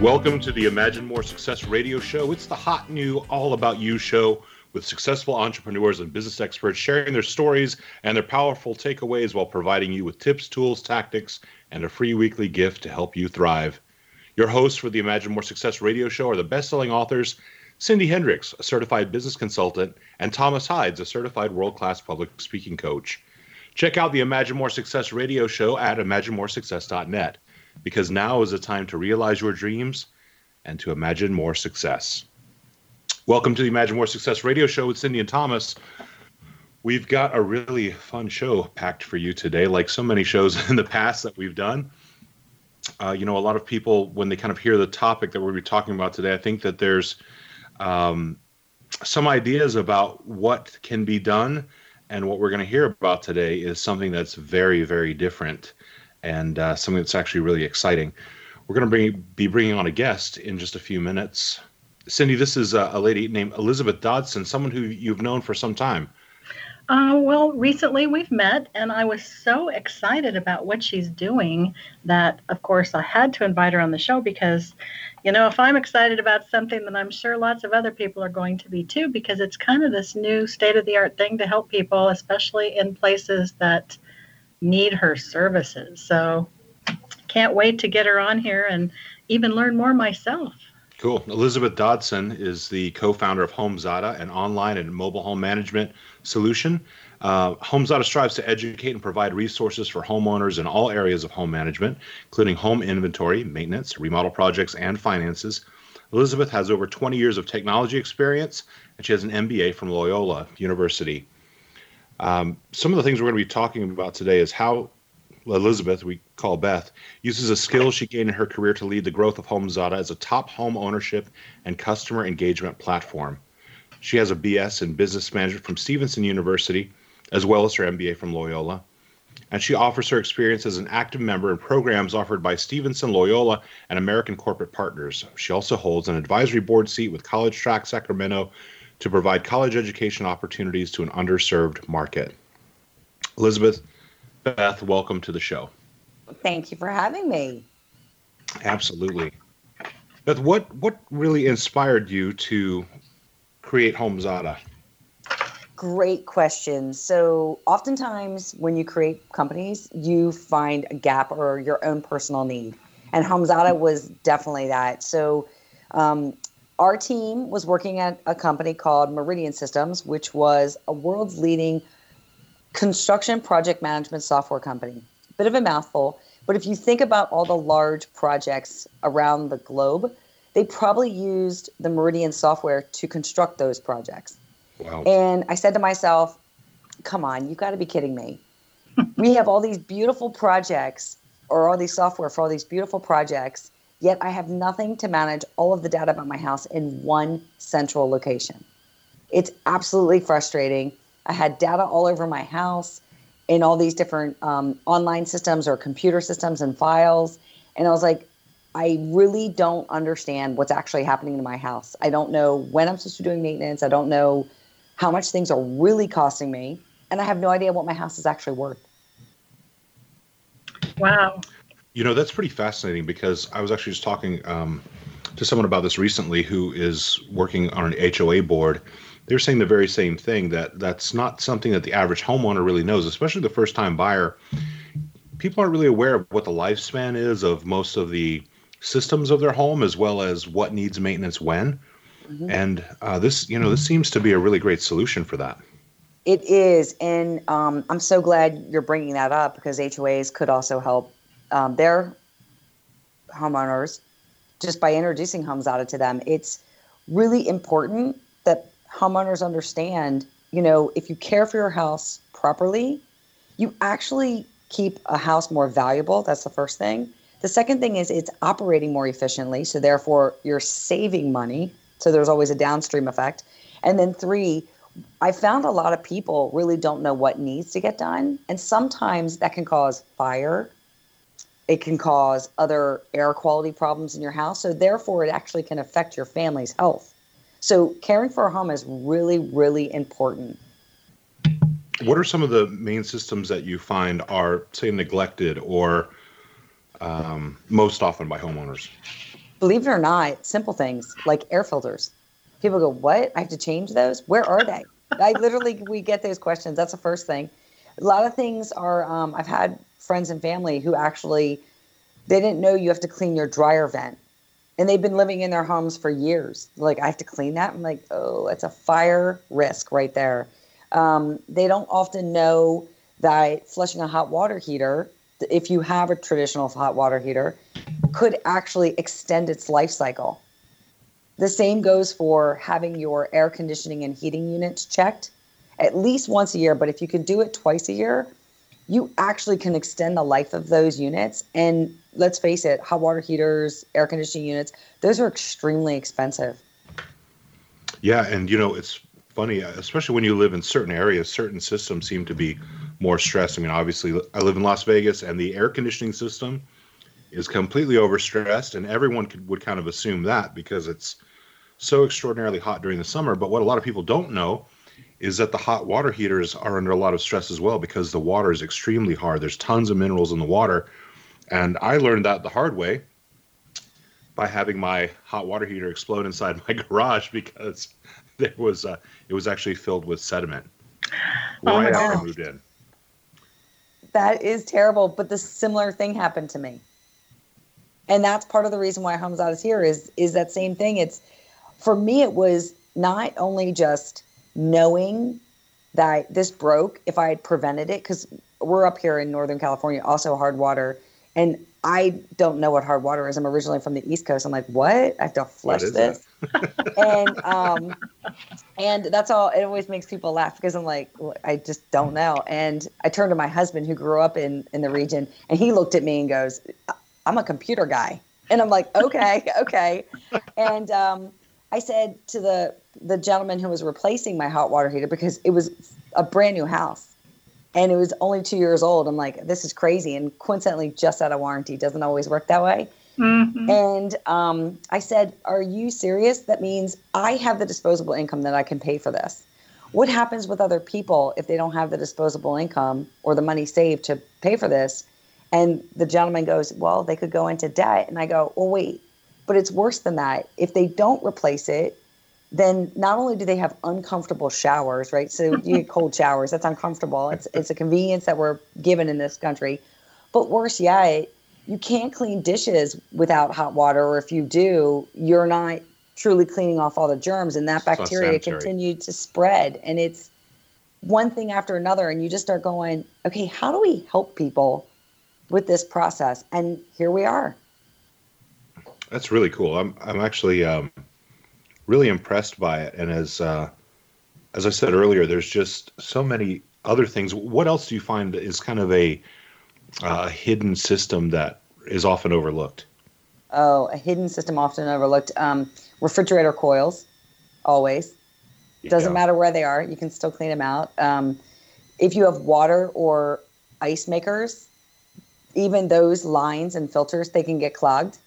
Welcome to the Imagine More Success radio show. It's the hot new All About You show with successful entrepreneurs and business experts sharing their stories and their powerful takeaways while providing you with tips, tools, tactics, and a free weekly gift to help you thrive. Your hosts for the Imagine More Success radio show are the best selling authors Cindy Hendricks, a certified business consultant, and Thomas Hides, a certified world class public speaking coach. Check out the Imagine More Success radio show at imaginemoresuccess.net because now is the time to realize your dreams and to imagine more success. Welcome to the Imagine More Success radio show with Cindy and Thomas. We've got a really fun show packed for you today, like so many shows in the past that we've done. Uh, you know, a lot of people, when they kind of hear the topic that we'll be talking about today, I think that there's um, some ideas about what can be done. And what we're going to hear about today is something that's very, very different and uh, something that's actually really exciting. We're going to bring, be bringing on a guest in just a few minutes. Cindy, this is a, a lady named Elizabeth Dodson, someone who you've known for some time. Uh, well, recently we've met, and I was so excited about what she's doing that, of course, I had to invite her on the show because, you know, if I'm excited about something, then I'm sure lots of other people are going to be too, because it's kind of this new state of the art thing to help people, especially in places that need her services. So can't wait to get her on here and even learn more myself. Cool. Elizabeth Dodson is the co-founder of HomeZada, an online and mobile home management solution. Uh, HomeZada strives to educate and provide resources for homeowners in all areas of home management, including home inventory, maintenance, remodel projects, and finances. Elizabeth has over 20 years of technology experience, and she has an MBA from Loyola University. Um, some of the things we're going to be talking about today is how Elizabeth, we call Beth, uses a skill she gained in her career to lead the growth of HomeZada as a top home ownership and customer engagement platform. She has a BS in business management from Stevenson University, as well as her MBA from Loyola. And she offers her experience as an active member in programs offered by Stevenson, Loyola, and American Corporate Partners. She also holds an advisory board seat with College Track Sacramento to provide college education opportunities to an underserved market. Elizabeth, Beth, welcome to the show. Thank you for having me. Absolutely. Beth, what what really inspired you to create HomeZada? Great question. So, oftentimes when you create companies, you find a gap or your own personal need. And HomeZada was definitely that. So, um, our team was working at a company called Meridian Systems, which was a world's leading construction project management software company. Bit of a mouthful, but if you think about all the large projects around the globe, they probably used the Meridian software to construct those projects. Wow. And I said to myself, come on, you've got to be kidding me. we have all these beautiful projects or all these software for all these beautiful projects, yet I have nothing to manage all of the data about my house in one central location. It's absolutely frustrating. I had data all over my house in all these different um, online systems or computer systems and files. And I was like, I really don't understand what's actually happening to my house. I don't know when I'm supposed to be doing maintenance. I don't know how much things are really costing me. And I have no idea what my house is actually worth. Wow. You know, that's pretty fascinating because I was actually just talking um, to someone about this recently who is working on an HOA board they're saying the very same thing that that's not something that the average homeowner really knows, especially the first time buyer. People aren't really aware of what the lifespan is of most of the systems of their home, as well as what needs maintenance when. Mm-hmm. And uh, this, you know, this seems to be a really great solution for that. It is, and um, I'm so glad you're bringing that up because HOAs could also help um, their homeowners just by introducing HomeZada to them. It's really important that homeowners understand, you know, if you care for your house properly, you actually keep a house more valuable. That's the first thing. The second thing is it's operating more efficiently. So, therefore, you're saving money. So, there's always a downstream effect. And then, three, I found a lot of people really don't know what needs to get done. And sometimes that can cause fire. It can cause other air quality problems in your house. So, therefore, it actually can affect your family's health. So caring for a home is really, really important. What are some of the main systems that you find are, say, neglected or um, most often by homeowners? Believe it or not, simple things like air filters. People go, "What? I have to change those? Where are they?" I literally we get those questions. That's the first thing. A lot of things are. Um, I've had friends and family who actually they didn't know you have to clean your dryer vent and they've been living in their homes for years. Like I have to clean that. I'm like, oh, it's a fire risk right there. Um, they don't often know that flushing a hot water heater, if you have a traditional hot water heater, could actually extend its life cycle. The same goes for having your air conditioning and heating units checked at least once a year. But if you can do it twice a year, you actually can extend the life of those units. And let's face it, hot water heaters, air conditioning units, those are extremely expensive. Yeah, and you know, it's funny, especially when you live in certain areas, certain systems seem to be more stressed. I mean, obviously, I live in Las Vegas, and the air conditioning system is completely overstressed, and everyone could, would kind of assume that because it's so extraordinarily hot during the summer. But what a lot of people don't know is that the hot water heaters are under a lot of stress as well because the water is extremely hard. There's tons of minerals in the water. And I learned that the hard way by having my hot water heater explode inside my garage because there was uh, it was actually filled with sediment oh right after I moved in. That is terrible, but the similar thing happened to me. And that's part of the reason why HomeZada is here is is that same thing. It's for me it was not only just knowing that this broke if I had prevented it, because we're up here in Northern California, also hard water, And I don't know what hard water is. I'm originally from the East Coast. I'm like, what? I have to flush this. and um, and that's all. It always makes people laugh because I'm like, I just don't know. And I turned to my husband who grew up in in the region, and he looked at me and goes, "I'm a computer guy." And I'm like, okay, okay. And um, I said to the the gentleman who was replacing my hot water heater because it was a brand new house and it was only two years old. I'm like, this is crazy. And coincidentally, just out of warranty doesn't always work that way. Mm-hmm. And um, I said, Are you serious? That means I have the disposable income that I can pay for this. What happens with other people if they don't have the disposable income or the money saved to pay for this? And the gentleman goes, Well, they could go into debt. And I go, Well, wait, but it's worse than that. If they don't replace it, then not only do they have uncomfortable showers, right? So you get cold showers, that's uncomfortable. It's it's a convenience that we're given in this country. But worse yet, you can't clean dishes without hot water, or if you do, you're not truly cleaning off all the germs, and that bacteria continue to spread. And it's one thing after another, and you just start going, okay, how do we help people with this process? And here we are. That's really cool. I'm I'm actually um, really impressed by it, and as uh, as I said earlier, there's just so many other things. What else do you find is kind of a uh, hidden system that is often overlooked? Oh, a hidden system often overlooked. Um, refrigerator coils, always. Doesn't matter where they are, you can still clean them out. Um, if you have water or ice makers, even those lines and filters, they can get clogged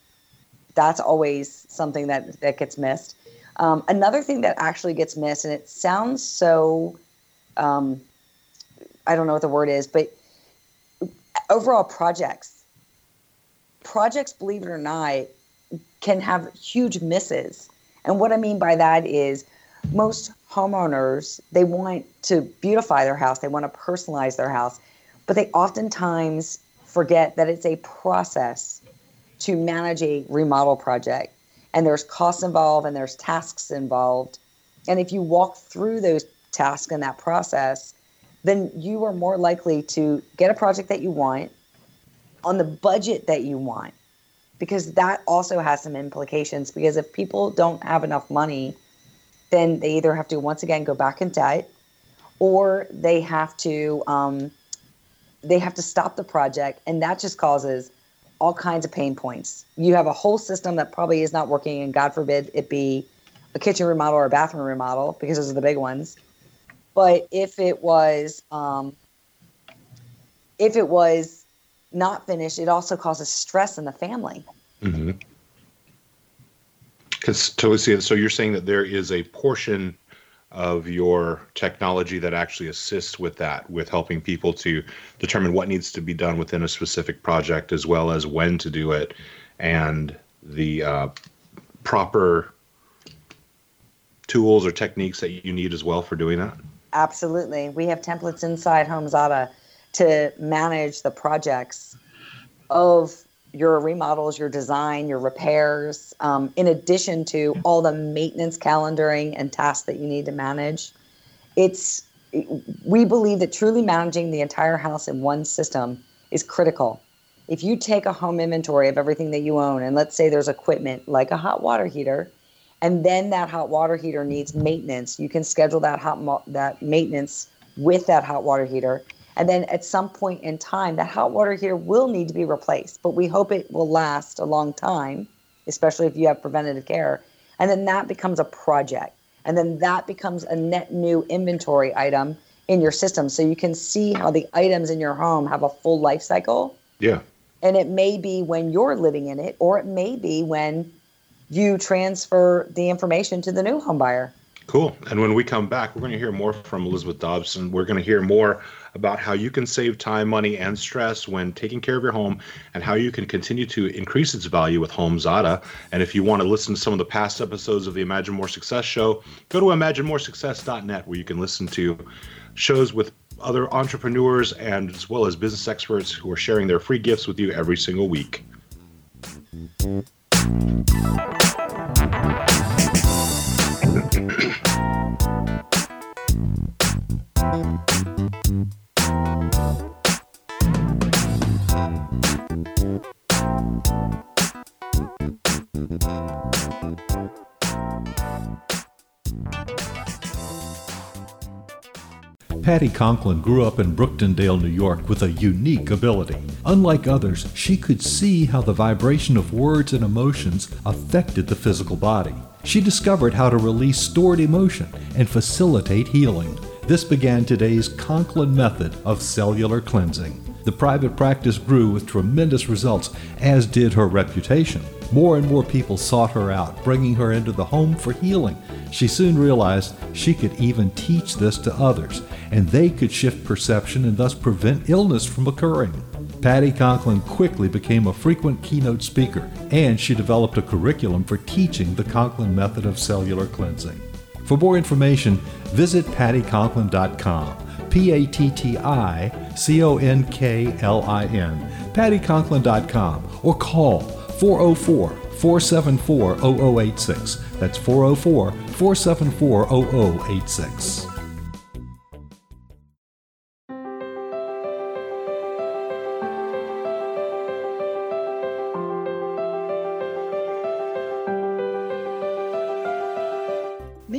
that's always something that that gets missed. Um, another thing that actually gets missed, and it sounds so, um, I don't know what the word is, but overall projects, projects, believe it or not, can have huge misses. And what I mean by that is most homeowners, they want to beautify their house, they want to personalize their house, but they oftentimes forget that it's a process to manage a remodel project. And there's costs involved and there's tasks involved. And if you walk through those tasks and that process, then you are more likely to get a project that you want on the budget that you want. Because that also has some implications. Because if people don't have enough money, then they either have to once again go back in debt or they have to um, they have to stop the project and that just causes all kinds of pain points. You have a whole system that probably is not working, and God forbid it be a kitchen remodel or a bathroom remodel because those are the big ones. But if it was, um, if it was not finished, it also causes stress in the family. Mm-hmm. Because totally So you're saying that there is a portion of your technology that actually assists with that, with helping people to determine what needs to be done within a specific project, as well as when to do it, and the uh, proper tools or techniques that you need as well for doing that? Absolutely. We have templates inside HomeZada to manage the projects of your remodels, your design, your repairs, um, in addition to all the maintenance calendaring and tasks that you need to manage. It's we believe that truly managing the entire house in one system is critical. If you take a home inventory of everything that you own, and let's say there's equipment like a hot water heater, and then that hot water heater needs maintenance, you can schedule that hot mo- that maintenance with that hot water heater and then at some point in time, that hot water heater will need to be replaced, but we hope it will last a long time, especially if you have preventative care. And then that becomes a project. And then that becomes a net new inventory item in your system. So you can see how the items in your home have a full life cycle. Yeah. And it may be when you're living in it, or it may be when you transfer the information to the new home buyer. Cool. And when we come back, we're going to hear more from Elizabeth Dodson. We're going to hear more about how you can save time, money, and stress when taking care of your home and how you can continue to increase its value with HomeZada. And if you want to listen to some of the past episodes of the Imagine More Success show, go to imaginemoresuccess.net where you can listen to shows with other entrepreneurs and as well as business experts who are sharing their free gifts with you every single week. Patti Conklin grew up in Brooktondale, New York with a unique ability. Unlike others, she could see how the vibration of words and emotions affected the physical body. She discovered how to release stored emotion and facilitate healing. This began today's Conklin method of cellular cleansing. The private practice grew with tremendous results, as did her reputation. More and more people sought her out, bringing her into the home for healing. She soon realized she could even teach this to others, and they could shift perception and thus prevent illness from occurring. Patti Conklin quickly became a frequent keynote speaker, and she developed a curriculum for teaching the Conklin method of cellular cleansing. For more information, visit patticonklin.com. P A T T I C O N K L I N, patticonklin.com, or call 404 474 0086. That's 404 474 0086.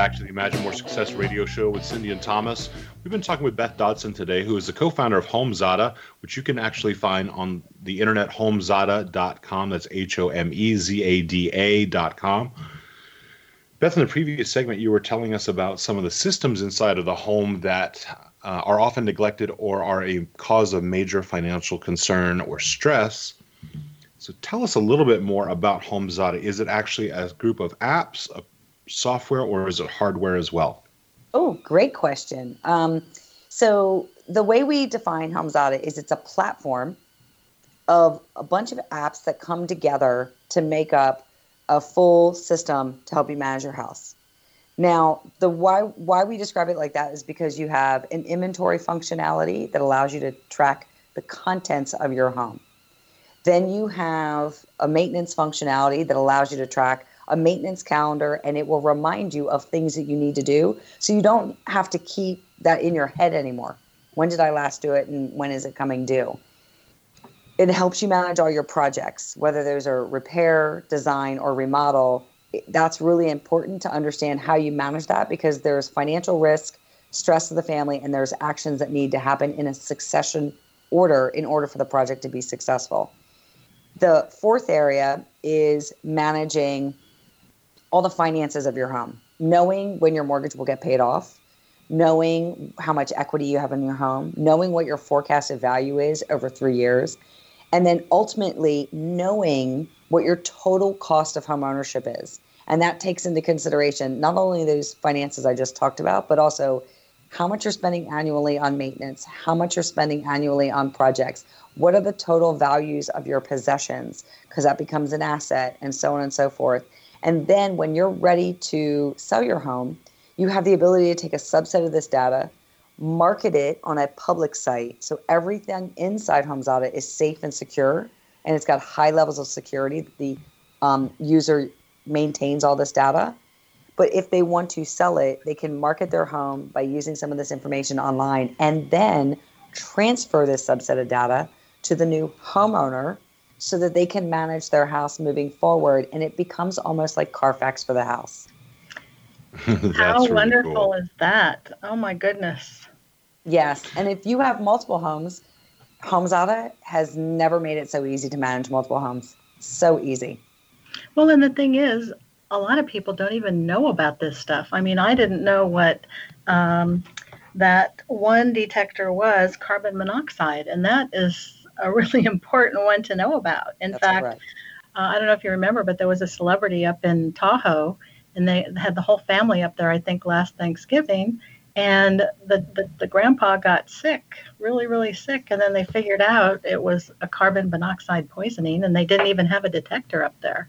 back to the Imagine More Success radio show with Cindy and Thomas. We've been talking with Beth Dodson today, who is the co founder of HomeZada, which you can actually find on the internet, homezada.com. That's H O M E Z A D A.com. Beth, in the previous segment, you were telling us about some of the systems inside of the home that uh, are often neglected or are a cause of major financial concern or stress. So tell us a little bit more about HomeZada. Is it actually a group of apps, a software or is it hardware as well? Oh, great question. Um, so the way we define HomeZada is it's a platform of a bunch of apps that come together to make up a full system to help you manage your house. Now, the why why we describe it like that is because you have an inventory functionality that allows you to track the contents of your home. Then you have a maintenance functionality that allows you to track a maintenance calendar and it will remind you of things that you need to do. So you don't have to keep that in your head anymore. When did I last do it and when is it coming due? It helps you manage all your projects, whether those are repair, design, or remodel. That's really important to understand how you manage that because there's financial risk, stress of the family, and there's actions that need to happen in a succession order in order for the project to be successful. The fourth area is managing all the finances of your home, knowing when your mortgage will get paid off, knowing how much equity you have in your home, knowing what your forecasted value is over three years, and then ultimately knowing what your total cost of home ownership is. And that takes into consideration not only those finances I just talked about, but also how much you're spending annually on maintenance, how much you're spending annually on projects, what are the total values of your possessions, because that becomes an asset, and so on and so forth. And then when you're ready to sell your home, you have the ability to take a subset of this data, market it on a public site. So everything inside HomeZada is safe and secure, and it's got high levels of security. The um, user maintains all this data. But if they want to sell it, they can market their home by using some of this information online and then transfer this subset of data to the new homeowner so that they can manage their house moving forward. And it becomes almost like Carfax for the house. How really wonderful cool. is that? Oh my goodness. Yes. And if you have multiple homes, HomeZada has never made it so easy to manage multiple homes. So easy. Well, and the thing is, a lot of people don't even know about this stuff. I mean, I didn't know what um, that one detector was carbon monoxide, and that is a really important one to know about. In That's fact, uh, I don't know if you remember, but there was a celebrity up in Tahoe, and they had the whole family up there, I think, last Thanksgiving. And the, the, the grandpa got sick, really, really sick. And then they figured out it was a carbon monoxide poisoning, and they didn't even have a detector up there.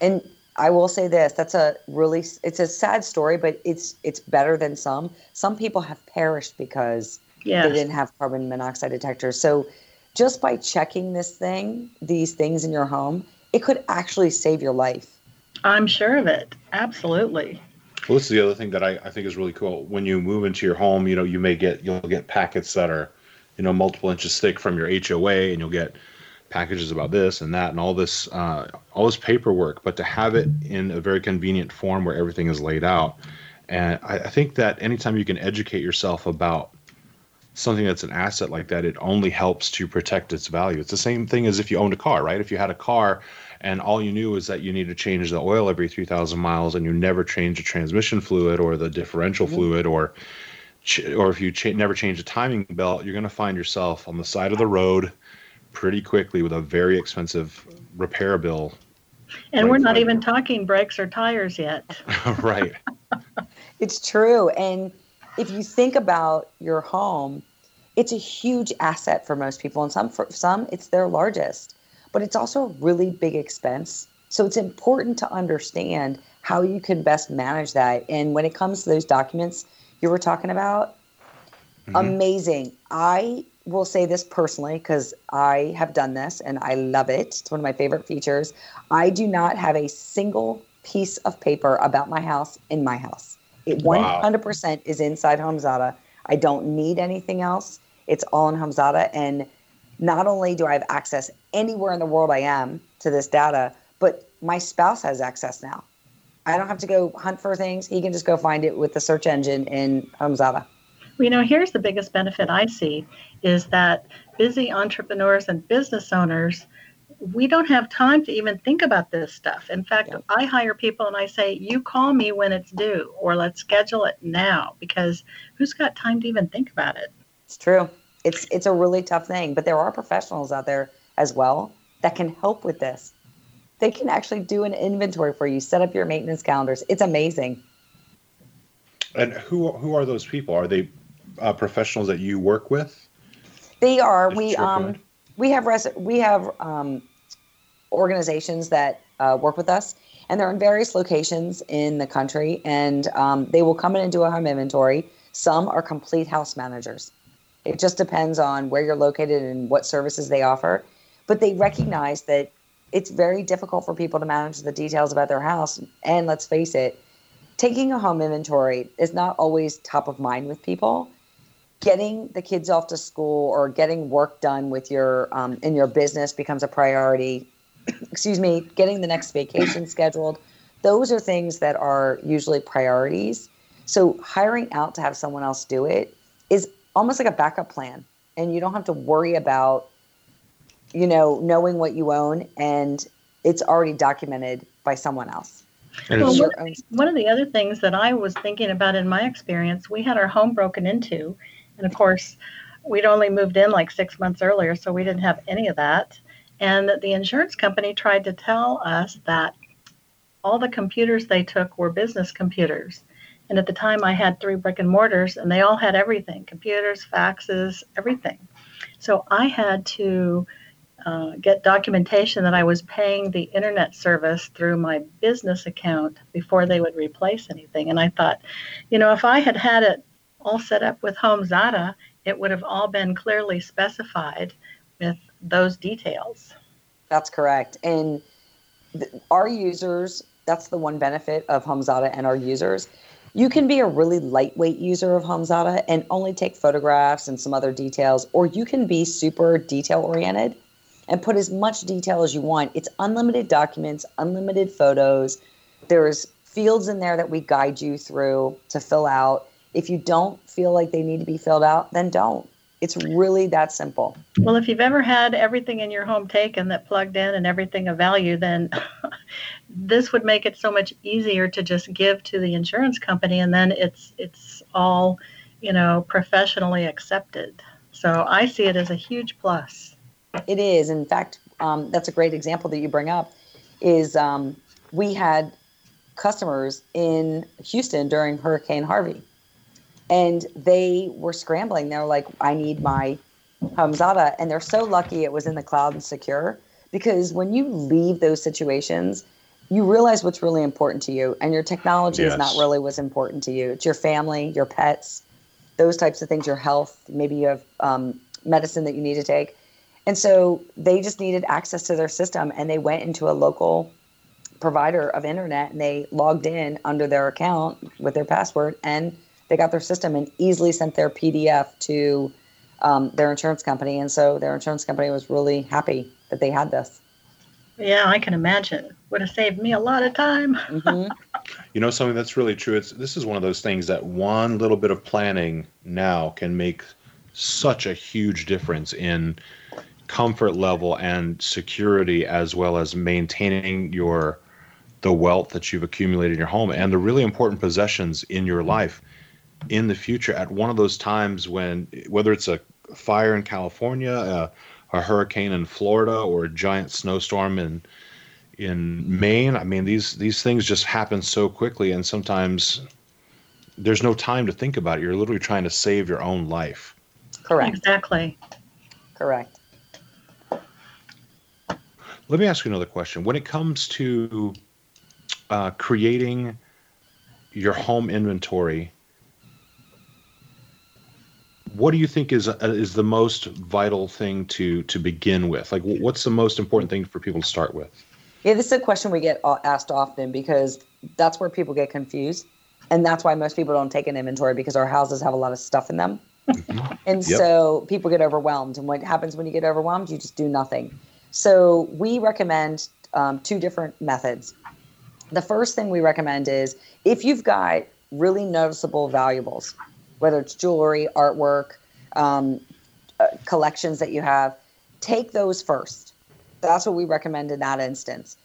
And I will say this: that's a really it's a sad story, but it's it's better than some. Some people have perished because yes. they didn't have carbon monoxide detectors. So just by checking this thing, these things in your home, it could actually save your life. I'm sure of it. Absolutely. Well, this is the other thing that I, I think is really cool. When you move into your home, you know, you may get you'll get packets that are, you know, multiple inches thick from your HOA, and you'll get packages about this and that and all this uh, all this paperwork, but to have it in a very convenient form where everything is laid out. And I, I think that anytime you can educate yourself about something that's an asset like that, it only helps to protect its value. It's the same thing as if you owned a car, right? If you had a car and all you knew is that you need to change the oil every 3,000 miles and you never change the transmission fluid or the differential mm-hmm. fluid or or if you cha- never change the timing belt, you're going to find yourself on the side of the road pretty quickly with a very expensive repair bill. And right we're not even talking brakes or tires yet. right. it's true. And if you think about your home, it's a huge asset for most people. And some for some it's their largest. But it's also a really big expense. So it's important to understand how you can best manage that. And when it comes to those documents you were talking about, mm-hmm. amazing. I will say this personally because I have done this and I love it. It's one of my favorite features. I do not have a single piece of paper about my house in my house. It wow. 100% is inside HomeZada. I don't need anything else. It's all in HomeZada. And not only do I have access anywhere in the world I am to this data, but my spouse has access now. I don't have to go hunt for things. He can just go find it with the search engine in HomeZada. Well, you know, here's the biggest benefit I see is that busy entrepreneurs and business owners, we don't have time to even think about this stuff. In fact, yeah. I hire people and I say, you call me when it's due, or let's schedule it now, because who's got time to even think about it? It's true. It's it's a really tough thing, but there are professionals out there as well that can help with this. They can actually do an inventory for you, set up your maintenance calendars. It's amazing. And who who are those people? Are they uh, professionals that you work with? They are. we um, we have res- we have um, organizations that uh, work with us, and they're in various locations in the country, and um, they will come in and do a home inventory. Some are complete house managers. It just depends on where you're located and what services they offer, but they recognize that it's very difficult for people to manage the details about their house. And let's face it, taking a home inventory is not always top of mind with people. Getting the kids off to school or getting work done with your um, in your business becomes a priority. Excuse me getting the next vacation scheduled. Those are things that are usually priorities. So hiring out to have someone else do it is almost like a backup plan and you don't have to worry about you know knowing what you own and it's already documented by someone else well, one, one of the other things that I was thinking about in my experience, we had our home broken into, and of course, we'd only moved in like six months earlier, so we didn't have any of that. And the insurance company tried to tell us that all the computers they took were business computers. And at the time, I had three brick and mortars, and they all had everything computers, faxes, everything. So I had to uh, get documentation that I was paying the internet service through my business account before they would replace anything. And I thought, you know, if I had had it all set up with HomeZada, it would have all been clearly specified with those details. That's correct. And th- our users, that's the one benefit of HomeZada and our users. You can be a really lightweight user of HomeZada and only take photographs and some other details, or you can be super detail oriented and put as much detail as you want. It's unlimited documents, unlimited photos. There's fields in there that we guide you through to fill out. If you don't feel like they need to be filled out, then don't. It's really that simple. Well, if you've ever had everything in your home taken that plugged in and everything of value, then this would make it so much easier to just give to the insurance company and then it's it's all, you know, professionally accepted. So I see it as a huge plus. It is. In fact, um, that's a great example that you bring up. Is um, we had customers in Houston during Hurricane Harvey, and they were scrambling. They're like, "I need my HomeZada," and they're so lucky it was in the cloud and secure because when you leave those situations, you realize what's really important to you, and your technology yes. is not really what's important to you. It's your family, your pets, those types of things, your health. Maybe you have um, medicine that you need to take and so they just needed access to their system and they went into a local provider of internet and they logged in under their account with their password and they got their system and easily sent their PDF to um, their insurance company. And so their insurance company was really happy that they had this. Yeah, I can imagine. Would have saved me a lot of time. mm-hmm. You know, something that's really true. It's this is one of those things that one little bit of planning now can make such a huge difference in comfort level and security as well as maintaining your the wealth that you've accumulated in your home and the really important possessions in your life in the future at one of those times when whether it's a fire in California, a, a hurricane in Florida, or a giant snowstorm in in Maine. I mean, these these things just happen so quickly, and sometimes there's no time to think about it. You're literally trying to save your own life. Correct. Exactly. Correct. Let me ask you another question. When it comes to uh, creating your home inventory, what do you think is uh, is the most vital thing to to begin with? Like, what's the most important thing for people to start with? Yeah, this is a question we get asked often because that's where people get confused, and that's why most people don't take an inventory because our houses have a lot of stuff in them, mm-hmm. and yep. so people get overwhelmed. And what happens when you get overwhelmed? You just do nothing. So we recommend um, two different methods. The first thing we recommend is if you've got really noticeable valuables, whether it's jewelry, artwork, um, uh, collections that you have, take those first. That's what we recommend in that instance.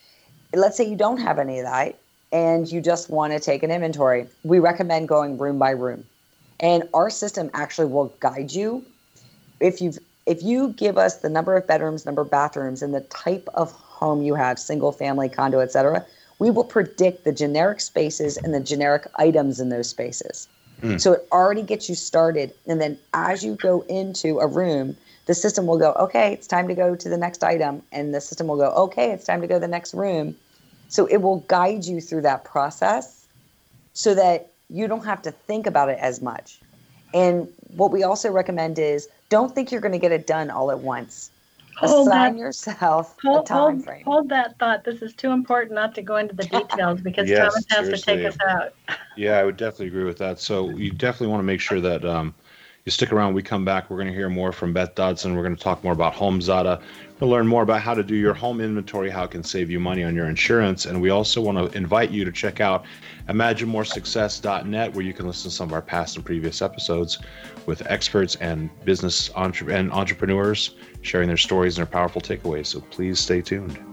Let's say you don't have any of that and you just want to take an inventory. We recommend going room by room. And our system actually will guide you if you've if you give us the number of bedrooms, number of bathrooms, and the type of home you have, single family, condo, etc., we will predict the generic spaces and the generic items in those spaces. Mm. So it already gets you started. And then as you go into a room, the system will go, okay, it's time to go to the next item. And the system will go, okay, it's time to go to the next room. So it will guide you through that process so that you don't have to think about it as much. And what we also recommend is don't think you're going to get it done all at once. Hold Assign that, yourself hold, time hold, frame. Hold that thought. This is too important not to go into the details because yes, Thomas has seriously. to take us out. yeah, I would definitely agree with that. So you definitely want to make sure that um, you stick around. When we come back. We're going to hear more from Beth Dodson. We're going to talk more about HomeZada. We'll learn more about how to do your home inventory, how it can save you money on your insurance, and we also want to invite you to check out imaginemoresuccess.net, where you can listen to some of our past and previous episodes with experts and business entre- and entrepreneurs sharing their stories and their powerful takeaways. So please stay tuned.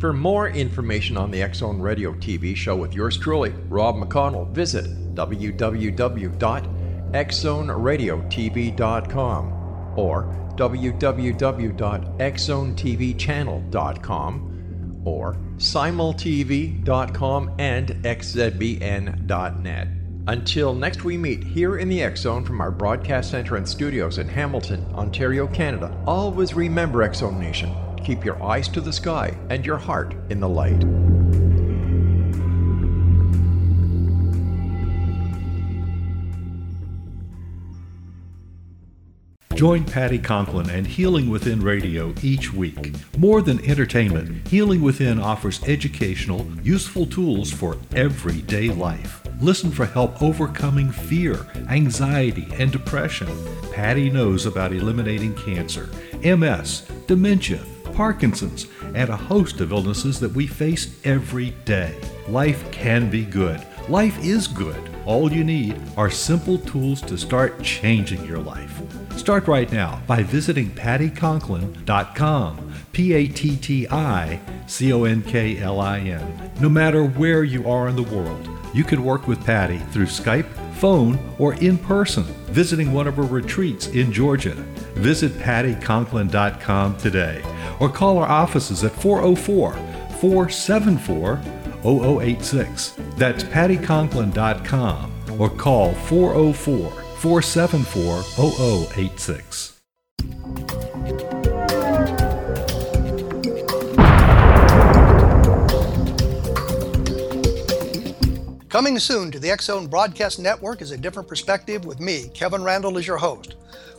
For more information on the Zone Radio TV show with yours truly, Rob McConnell, visit www.xzoneradiotv.com or www.xzonetvchannel.com or simultv.com and xzbn.net. Until next we meet here in the Zone from our broadcast center and studios in Hamilton, Ontario, Canada, always remember Zone Nation. Keep your eyes to the sky and your heart in the light. Join Patti Conklin and Healing Within Radio each week. More than entertainment, Healing Within offers educational, useful tools for everyday life. Listen for help overcoming fear, anxiety, and depression. Patti knows about eliminating cancer, MS, dementia, Parkinson's, and a host of illnesses that we face every day. Life can be good. Life is good. All you need are simple tools to start changing your life. Start right now by visiting patticonklin.com. P A T T I C O N K L I N. No matter where you are in the world, you can work with Patti through Skype, phone, or in person, visiting one of her retreats in Georgia. Visit patticonklin.com today or call our offices at 404 474 0086. That's patticonklin.com or call 404 474 0086. Coming soon to the X Zone Broadcast Network is a different perspective with me, Kevin Randle, as your host.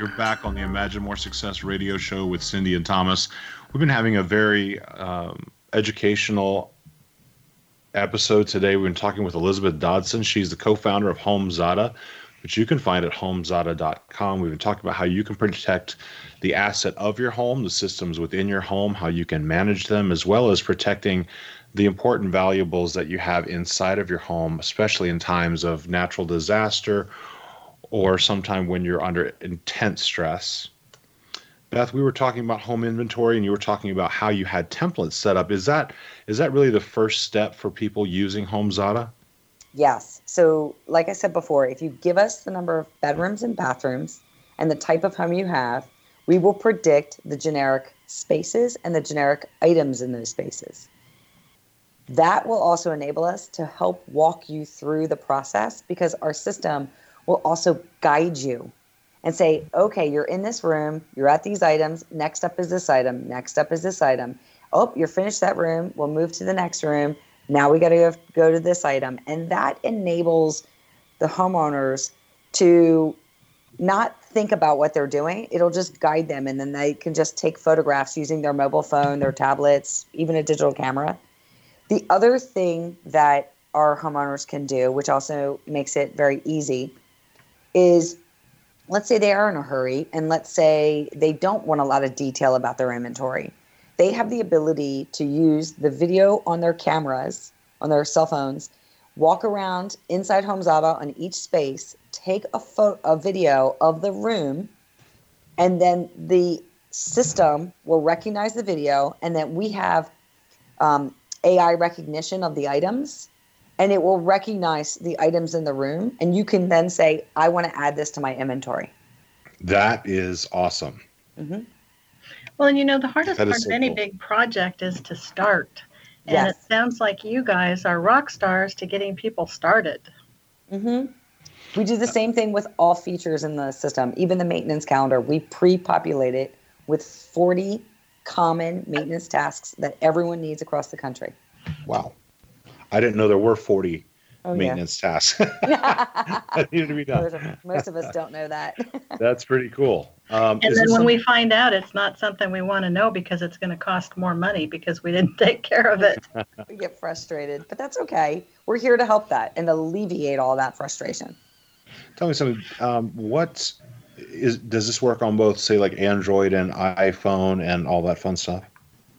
You're back on the Imagine More Success radio show with Cindy and Thomas. We've been having a very um, educational episode today. We've been talking with Elizabeth Dodson. She's the co founder of HomeZada, which you can find at homezada.com. We've been talking about how you can protect the asset of your home, the systems within your home, how you can manage them, as well as protecting the important valuables that you have inside of your home, especially in times of natural disaster or sometime when you're under intense stress. Beth, we were talking about home inventory and you were talking about how you had templates set up. Is that is that really the first step for people using HomeZada? Yes. So, like I said before, if you give us the number of bedrooms and bathrooms and the type of home you have, we will predict the generic spaces and the generic items in those spaces. That will also enable us to help walk you through the process because our system will also guide you and say, okay, you're in this room, you're at these items, next up is this item, next up is this item. Oh, you're finished that room, we'll move to the next room. Now we got to go to this item. And that enables the homeowners to not think about what they're doing. It'll just guide them. And then they can just take photographs using their mobile phone, their tablets, even a digital camera. The other thing that our homeowners can do, which also makes it very easy, is let's say they are in a hurry and let's say they don't want a lot of detail about their inventory. They have the ability to use the video on their cameras, on their cell phones, walk around inside HomeZada on each space, take a photo, a video of the room, and then the system will recognize the video, and then we have um, AI recognition of the items, and it will recognize the items in the room, and you can then say, "I want to add this to my inventory." That is awesome. Mm-hmm. Well, and you know, the hardest That is part so of any cool. big project is to start. And Yes. it sounds like you guys are rock stars to getting people started. hmm We do the same thing with all features in the system, even the maintenance calendar. We pre-populate it with 40 common maintenance tasks that everyone needs across the country. Wow. I didn't know there were 40 Oh, yeah. maintenance tasks that needed to be Most done. of, most of us don't know that. That's pretty cool. Um, And then when some- we find out it's not something we want to know because it's going to cost more money because we didn't take care of it. we get frustrated, but that's okay. We're here to help that and alleviate all that frustration. Tell me something. Um, what is does this work on both, say, like Android and iPhone and all that fun stuff?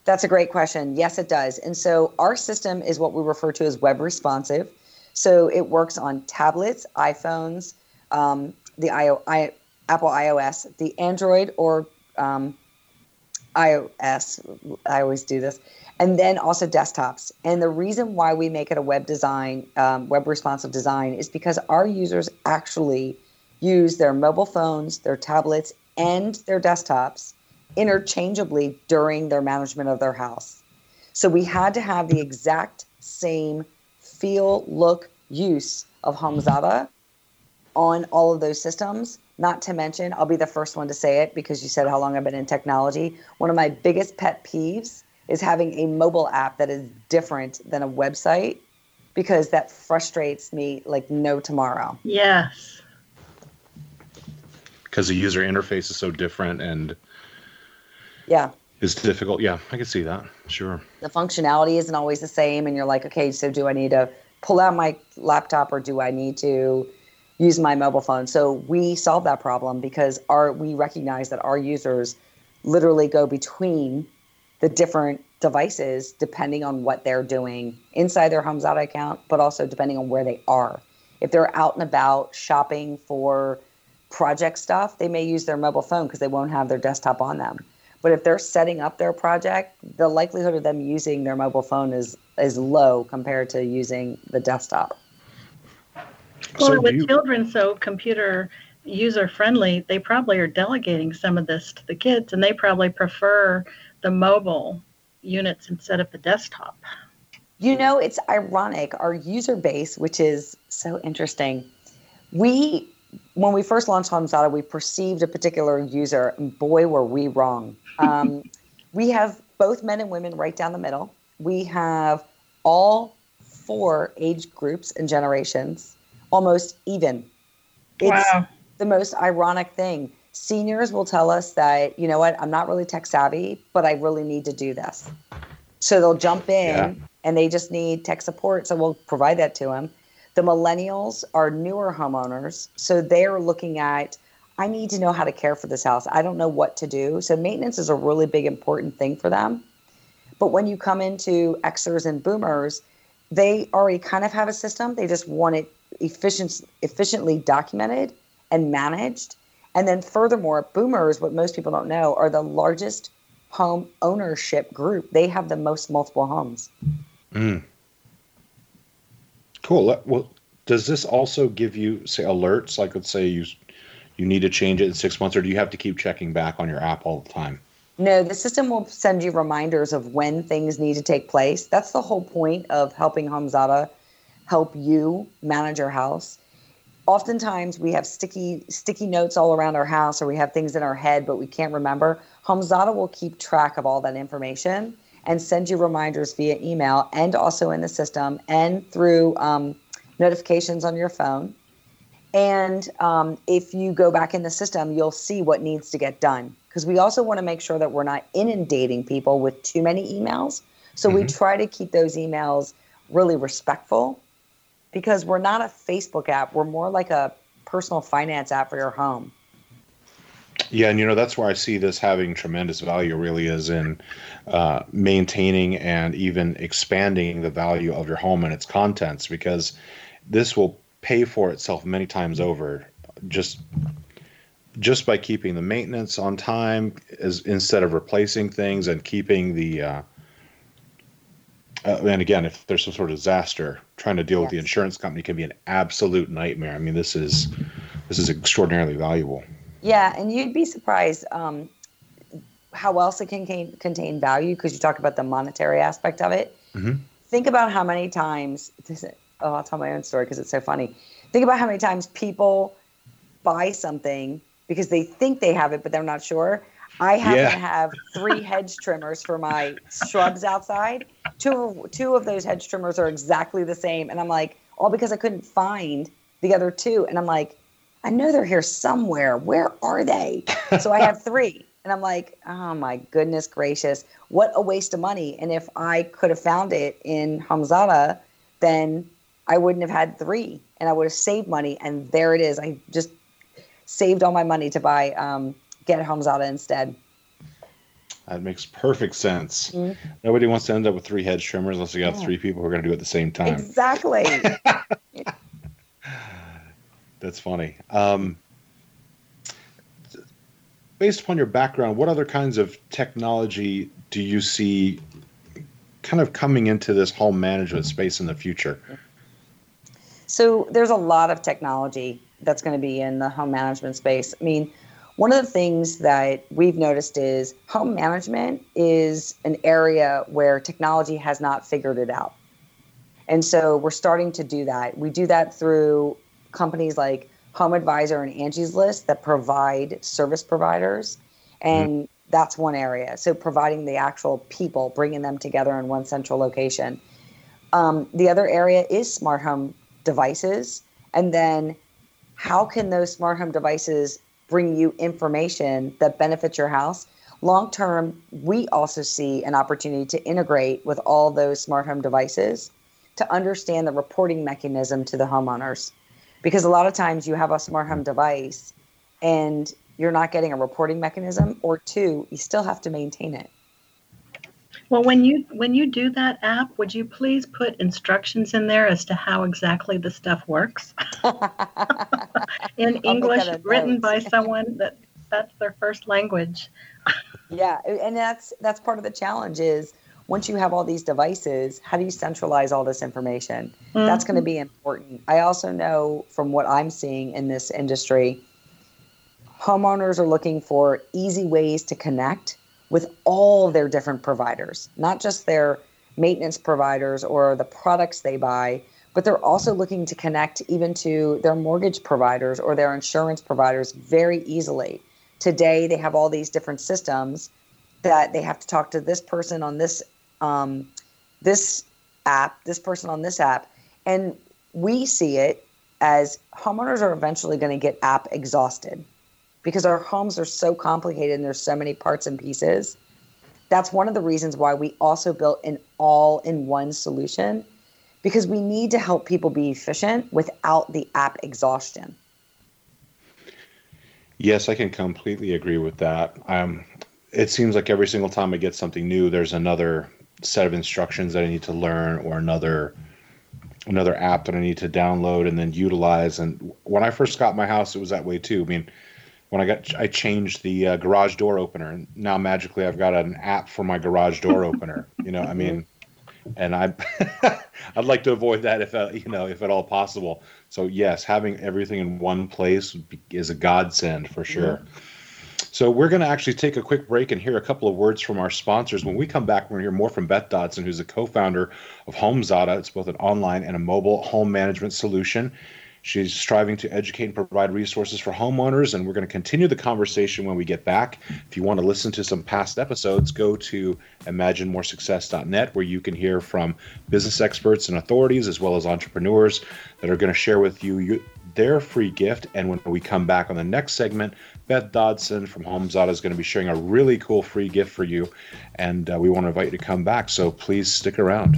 That's a great question. Yes, it does. And so our system is what we refer to as web responsive. So it works on tablets, iPhones, um, the I, Apple iOS, the Android or um, iOS. I always do this. And then also desktops. And the reason why we make it a web design, um, web responsive design, is because our users actually use their mobile phones, their tablets, and their desktops interchangeably during their management of their house. So we had to have the exact same feel, look, use of HomeZada on all of those systems. Not to mention, I'll be the first one to say it because you said how long I've been in technology. One of my biggest pet peeves is having a mobile app that is different than a website because that frustrates me like no tomorrow. Yes. Because the user interface is so different and Yeah. It's difficult. Yeah, I can see that. Sure. the functionality isn't always the same and you're like okay so do i need to pull out my laptop or do i need to use my mobile phone so we solve that problem because our we recognize that our users literally go between the different devices depending on what they're doing inside their homes out account but also depending on where they are if they're out and about shopping for project stuff they may use their mobile phone because they won't have their desktop on them but if they're setting up their project, the likelihood of them using their mobile phone is is low compared to using the desktop. Well, So with you- children so computer user friendly, they probably are delegating some of this to the kids and they probably prefer the mobile units instead of the desktop. You know, it's ironic. Our user base, which is so interesting, we when we first launched HomeZada, we perceived a particular user, and boy, were we wrong. Um, we have both men and women right down the middle. We have all four age groups and generations almost even. It's Wow. the most ironic thing. Seniors will tell us that, you know what, I'm not really tech savvy, but I really need to do this. So they'll jump in Yeah. and they just need tech support. So we'll provide that to them. The millennials are newer homeowners. So they're looking at, I need to know how to care for this house. I don't know what to do. So maintenance is a really big, important thing for them. But when you come into Xers and boomers, they already kind of have a system. They just want it efficient, efficiently documented and managed. And then, furthermore, boomers, what most people don't know, are the largest home ownership group. They have the most multiple homes. Mm. Cool. Well, does this also give you say alerts? Like, let's say you you need to change it in six months, or do you have to keep checking back on your app all the time? No, the system will send you reminders of when things need to take place. That's the whole point of helping HomeZada help you manage your house. Oftentimes we have sticky sticky notes all around our house or we have things in our head but we can't remember. HomeZada will keep track of all that information and send you reminders via email and also in the system and through um, notifications on your phone. And um, if you go back in the system, you'll see what needs to get done. Because we also want to make sure that we're not inundating people with too many emails. So we try to keep those emails really respectful because we're not a Facebook app. We're more like a personal finance app for your home. Yeah, and you know that's where I see this having tremendous value. Really, is in uh, maintaining and even expanding the value of your home and its contents, because this will pay for itself many times over. Just just by keeping the maintenance on time, as instead of replacing things and keeping the. Uh, uh, and again, if there's some sort of disaster, trying to deal yes. with the insurance company can be an absolute nightmare. I mean, this is this is extraordinarily valuable. Yeah, and you'd be surprised um, how else it can contain, contain value because you talk about the monetary aspect of it. Mm-hmm. Think about how many times. This, oh, I'll tell my own story because it's so funny. Think about how many times people buy something because they think they have it, but they're not sure. I happen yeah. to have three hedge trimmers for my shrubs outside. Two two of those hedge trimmers are exactly the same, and I'm like, all because I couldn't find the other two, and I'm like, I know they're here somewhere. Where are they? So I have three. And I'm like, oh my goodness gracious, what a waste of money. And if I could have found it in HomeZada, then I wouldn't have had three and I would have saved money. And there it is. I just saved all my money to buy um, Get HomeZada instead. That makes perfect sense. Mm-hmm. Nobody wants to end up with three hedge trimmers unless you got yeah. three people who are going to do it at the same time. Exactly. That's funny. Um, based upon your background, what other kinds of technology do you see kind of coming into this home management space in the future? So there's a lot of technology that's going to be in the home management space. I mean, one of the things that we've noticed is home management is an area where technology has not figured it out. And so we're starting to do that. We do that through companies like Home Advisor and Angie's List that provide service providers. And mm-hmm. that's one area. So providing the actual people, bringing them together in one central location. Um, the other area is smart home devices. And then how can those smart home devices bring you information that benefits your house? Long term, we also see an opportunity to integrate with all those smart home devices to understand the reporting mechanism to the homeowners because a lot of times you have a smart home device and you're not getting a reporting mechanism or two you still have to maintain it. Well when you when you do that app would you please put instructions in there as to how exactly the stuff works? In english written by someone that that's their first language. Yeah and that's that's part of the challenge is once you have all these devices, how do you centralize all this information? Mm-hmm. That's going to be important. I also know from what I'm seeing in this industry, homeowners are looking for easy ways to connect with all their different providers, not just their maintenance providers or the products they buy, but they're also looking to connect even to their mortgage providers or their insurance providers very easily. Today, they have all these different systems that they have to talk to this person on this um, this app, this person on this app, and we see it as homeowners are eventually going to get app exhausted because our homes are so complicated and there's so many parts and pieces. That's one of the reasons why we also built an all in one solution because we need to help people be efficient without the app exhaustion. Yes, I can completely agree with that. Um, it seems like every single time I get something new, there's another set of instructions that I need to learn or another another app that I need to download and then utilize. And when I first got my house, it was that way too. I mean, when I got I changed the uh, garage door opener, and now magically I've got an app for my garage door opener. You know, I mean, and I I'd like to avoid that if uh, you know if at all possible. So yes, having everything in one place is a godsend for sure. Mm-hmm. So we're going to actually take a quick break and hear a couple of words from our sponsors. When we come back, we're going to hear more from Beth Dodson, who's a co-founder of HomeZada. It's both an online and a mobile home management solution. She's striving to educate and provide resources for homeowners, and we're going to continue the conversation when we get back. If you want to listen to some past episodes, go to imaginemoresuccess.net, where you can hear from business experts and authorities, as well as entrepreneurs that are going to share with you their free gift. And when we come back on the next segment, Beth Dodson from HomeZada is going to be sharing a really cool free gift for you. And uh, we want to invite you to come back. So please stick around.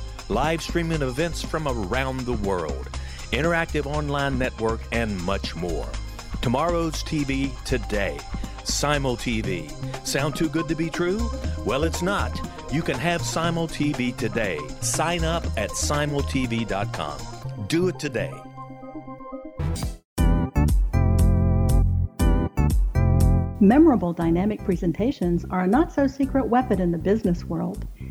Live streaming events from around the world. Interactive online network, and much more. Tomorrow's TV today. Simul TV. Sound too good to be true? Well, it's not. You can have Simul TV today. Sign up at simultv.com. Do it today. Memorable dynamic presentations are a not so secret weapon in the business world.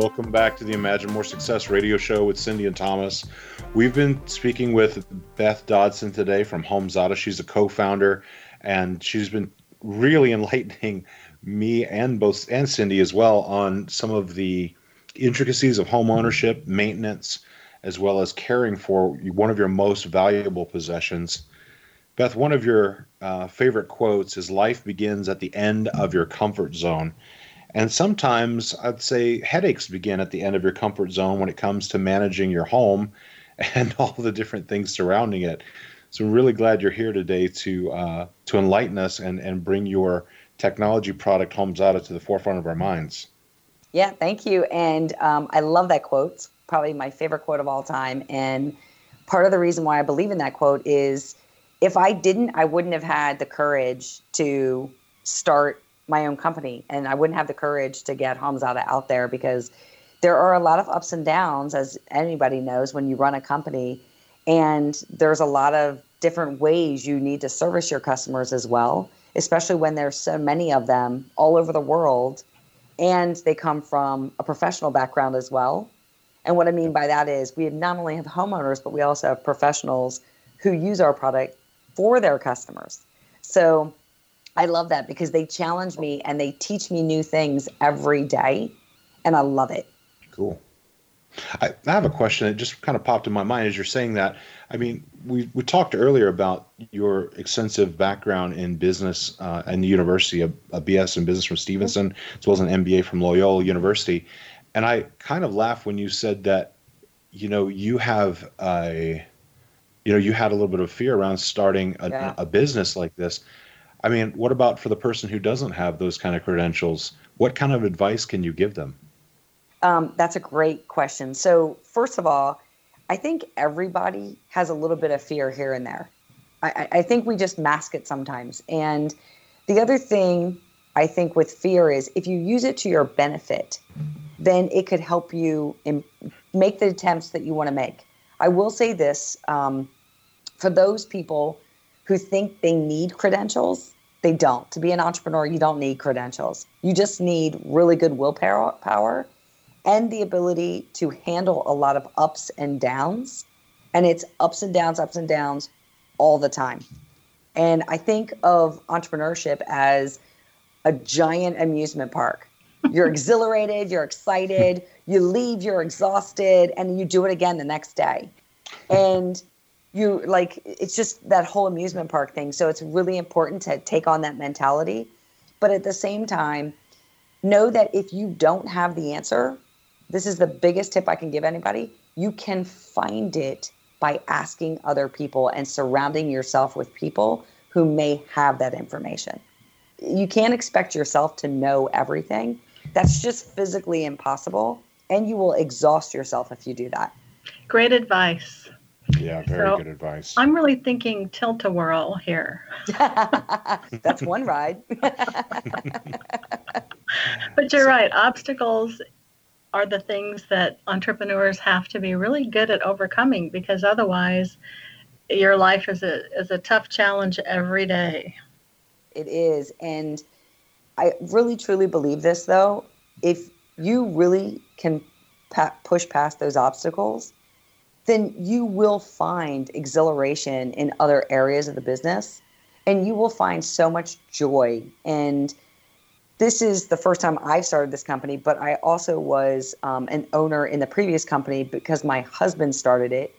Welcome back to the Imagine More Success radio show with Cindy and Thomas. We've been speaking with Beth Dodson today from HomeZada. She's a co founder, and she's been really enlightening me and both and Cindy as well on some of the intricacies of home ownership, maintenance, as well as caring for one of your most valuable possessions. Beth, one of your uh, favorite quotes is life begins at the end of your comfort zone. And sometimes I'd say headaches begin at the end of your comfort zone when it comes to managing your home and all the different things surrounding it. So I'm really glad you're here today to uh, to enlighten us and, and bring your technology product HomeZada to the forefront of our minds. Yeah, thank you. And um, I love that quote. It's probably my favorite quote of all time. And part of the reason why I believe in that quote is if I didn't, I wouldn't have had the courage to start my own company and I wouldn't have the courage to get HomeZada out there because there are a lot of ups and downs, as anybody knows, when you run a company. And there's a lot of different ways you need to service your customers as well, especially when there's so many of them all over the world and they come from a professional background as well. And what I mean by that is we not only have homeowners, but we also have professionals who use our product for their customers. So I love that because they challenge me and they teach me new things every day. And I love it. Cool. I, I have a question that just kind of popped in my mind as you're saying that. I mean, we, we talked earlier about your extensive background in business uh, and the university, a, a BS in business from Stevenson, as well as an MBA from Loyola University. And I kind of laughed when you said that, you know, you have a, you know, you had a little bit of fear around starting a, yeah. a business like this. I mean, what about for the person who doesn't have those kind of credentials? What kind of advice can you give them? Um, that's a great question. So, first of all, I think everybody has a little bit of fear here and there. I, I think we just mask it sometimes. And the other thing I think with fear is if you use it to your benefit, then it could help you make the attempts that you want to make. I will say this um, for those people who think they need credentials, they don't. To be an entrepreneur, you don't need credentials. You just need really good willpower power and the ability to handle a lot of ups and downs. And it's ups and downs, ups and downs all the time. And I think of entrepreneurship as a giant amusement park. You're exhilarated, you're excited, you leave, you're exhausted, and you do it again the next day. And you like, it's just that whole amusement park thing. So it's really important to take on that mentality. But at the same time, know that if you don't have the answer, this is the biggest tip I can give anybody. You can find it by asking other people and surrounding yourself with people who may have that information. You can't expect yourself to know everything. That's just physically impossible. And you will exhaust yourself if you do that. Great advice. Yeah, very so good advice. I'm really thinking tilt a whirl here. That's one ride. but you're right. Obstacles are the things that entrepreneurs have to be really good at overcoming because otherwise your life is a is a tough challenge every day. It is and I really truly believe this though if you really can pa- push past those obstacles then you will find exhilaration in other areas of the business and you will find so much joy and this is the first time I've started this company, but I also was um, an owner in the previous company because my husband started it.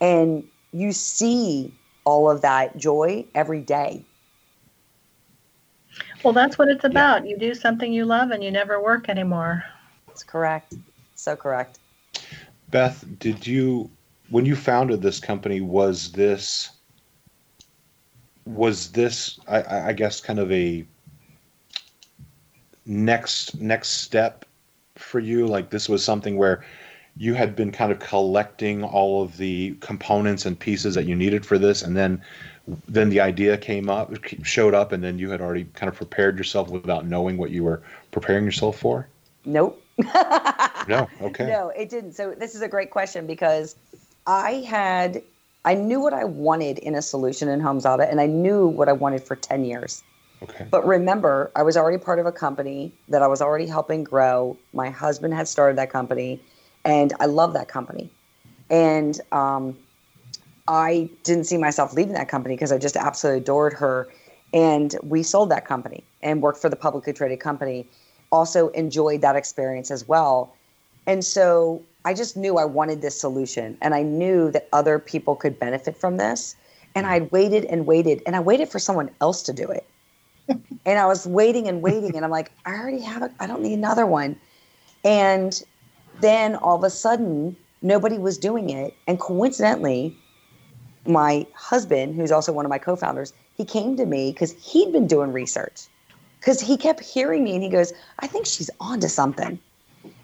And you see all of that joy every day. Well, that's what it's about. Yeah. You do something you love and you never work anymore. That's correct. So correct. Beth, did you, when you founded this company, was this, was this, I, I guess, kind of a next next step for you? Like this was something where you had been kind of collecting all of the components and pieces that you needed for this, and then then the idea came up, showed up, and then you had already kind of prepared yourself without knowing what you were preparing yourself for. Nope. no. Okay. No, it didn't. So this is a great question because I had I knew what I wanted in a solution in HomeZada, and I knew what I wanted for ten years. Okay. But remember, I was already part of a company that I was already helping grow. My husband had started that company, and I love that company. And um, I didn't see myself leaving that company because I just absolutely adored her. And we sold that company and worked for the publicly traded company. Also enjoyed that experience as well. And so I just knew I wanted this solution, and I knew that other people could benefit from this. And I waited and waited and I waited for someone else to do it. and I was waiting and waiting and I'm like, I already have it. I don't need another one. And then all of a sudden, nobody was doing it. And coincidentally, my husband, who's also one of my co founders, he came to me because he'd been doing research. Because he kept hearing me and he goes, I think she's onto something.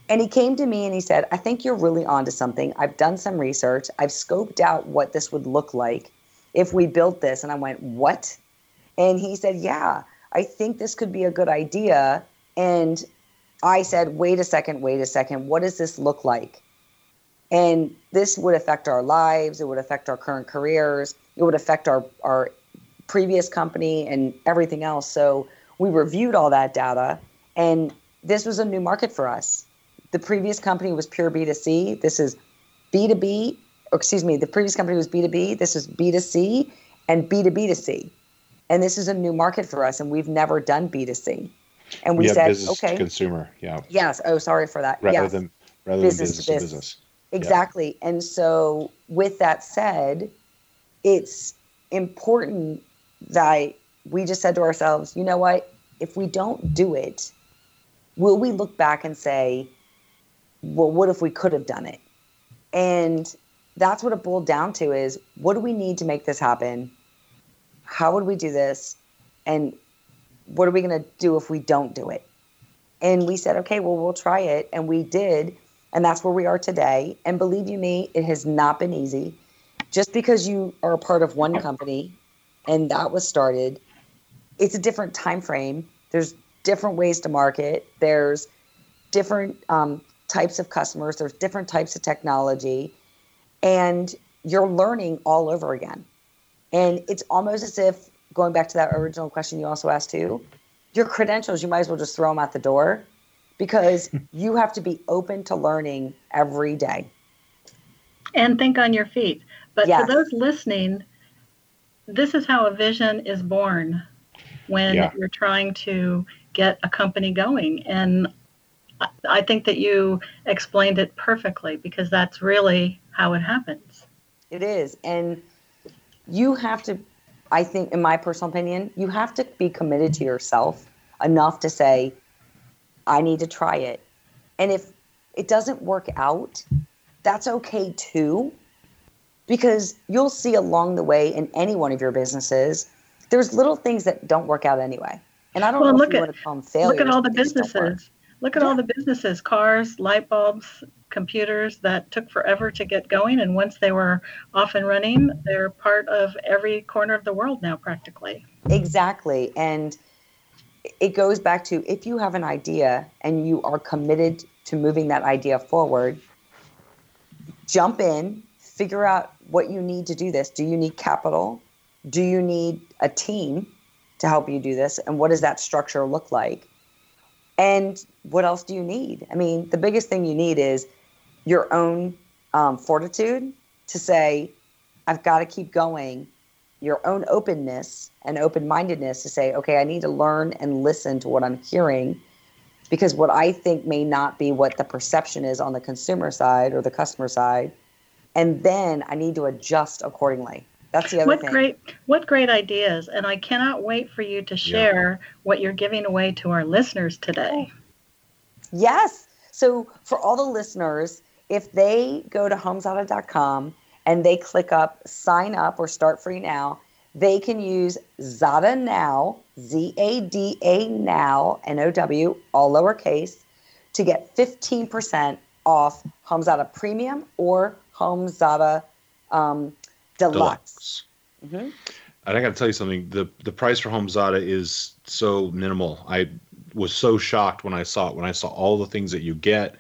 And he came to me and he said, I think you're really onto something. I've done some research. I've scoped out what this would look like if we built this. And I went, What? And he said, Yeah, I think this could be a good idea. And I said, Wait a second, wait a second. What does this look like? And this would affect our lives. It would affect our current careers. It would affect our, our previous company and everything else. So we reviewed all that data, and this was a new market for us. The previous company was pure B2C. This is B2B, or excuse me, the previous company was B2B. This is B2C and B2B2C. And this is a new market for us, and we've never done B2C. And we yeah, said, business okay. to consumer. Yeah. Yes. Oh, sorry for that. Rather yes. than rather Business than to business to business. business. Exactly. And so, with that said, it's important that we just said to ourselves, you know what? If we don't do it, will we look back and say, well, what if we could have done it? And that's what it boiled down to is what do we need to make this happen? How would we do this? And what are we going to do if we don't do it? And we said, okay, well, we'll try it. And we did. And that's where we are today. And believe you me, it has not been easy. Just because you are a part of one company and that was started, it's a different time frame. There's different ways to market. There's different um, types of customers. There's different types of technology. And you're learning all over again. And it's almost as if, going back to that original question you also asked too, your credentials, you might as well just throw them out the door because you have to be open to learning every day. And think on your feet. But Yes. for those listening, this is how a vision is born when Yeah. you're trying to get a company going. And I- think that you explained it perfectly because that's really how it happens. It is. And you have to, I think, in my personal opinion, you have to be committed to yourself enough to say, I need to try it. And if it doesn't work out, that's okay too, because you'll see along the way in any one of your businesses, there's little things that don't work out anyway. And I don't Well, know look if you at- want to call them failures. Look at all the but they just don't work. businesses. Look at all the businesses, cars, light bulbs, computers that took forever to get going. And once they were off and running, they're part of every corner of the world now, practically. Exactly. And it goes back to if you have an idea and you are committed to moving that idea forward, jump in, figure out what you need to do this. Do you need capital? Do you need a team to help you do this? And what does that structure look like? And what else do you need? I mean, the biggest thing you need is your own um, fortitude to say, I've got to keep going your own openness and open mindedness to say, okay, I need to learn and listen to what I'm hearing because what I think may not be what the perception is on the consumer side or the customer side. And then I need to adjust accordingly. That's the other What thing. great, what great ideas! And I cannot wait for you to share what you're giving away to our listeners today. Yes. So for all the listeners, if they go to homezada.com and they click up sign up or start free now, they can use Zada Now, Z A D A Now, N O W, all lowercase, to get 15% off HomeZada Premium or HomeZada um, Deluxe. Mhm. And I got to tell you something. The the price for HomeZada is so minimal. I was so shocked when I saw it. When I saw all the things that you get,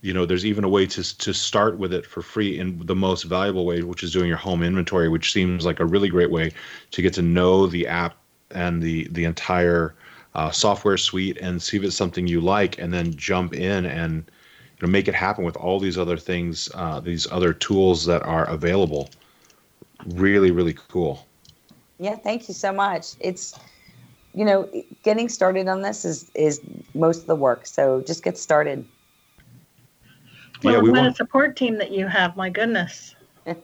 you know, there's even a way to to start with it for free in the most valuable way, which is doing your home inventory, which seems like a really great way to get to know the app and the the entire uh, software suite and see if it's something you like, and then jump in and you know make it happen with all these other things, uh, these other tools that are available. Really, really cool. Yeah, thank you so much. It's you know, getting started on this is is most of the work. So just get started. Well, Yeah, we what want- a support team that you have! My goodness.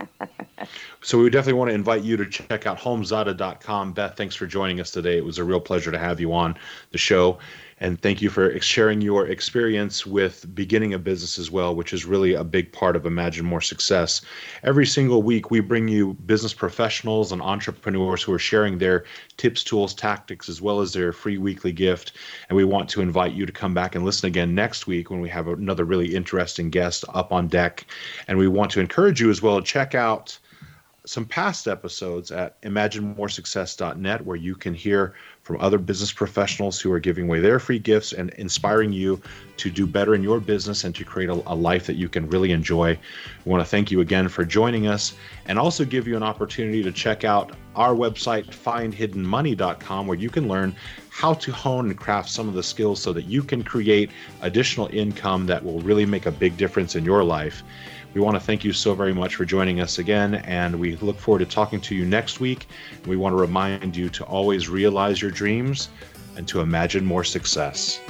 so we definitely want to invite you to check out homezada.com. Beth, thanks for joining us today. It was a real pleasure to have you on the show. And thank you for sharing your experience with beginning a business as well, which is really a big part of Imagine More Success. Every single week, we bring you business professionals and entrepreneurs who are sharing their tips, tools, tactics, as well as their free weekly gift. And we want to invite you to come back and listen again next week when we have another really interesting guest up on deck. And we want to encourage you as well to check out some past episodes at imaginemoresuccess.net where you can hear from other business professionals who are giving away their free gifts and inspiring you to do better in your business and to create a, a life that you can really enjoy. We want to thank you again for joining us and also give you an opportunity to check out our website, findhiddenmoney.com, where you can learn how to hone and craft some of the skills so that you can create additional income that will really make a big difference in your life. We want to thank you so very much for joining us again, and we look forward to talking to you next week. We want to remind you to always realize your dreams and to imagine more success.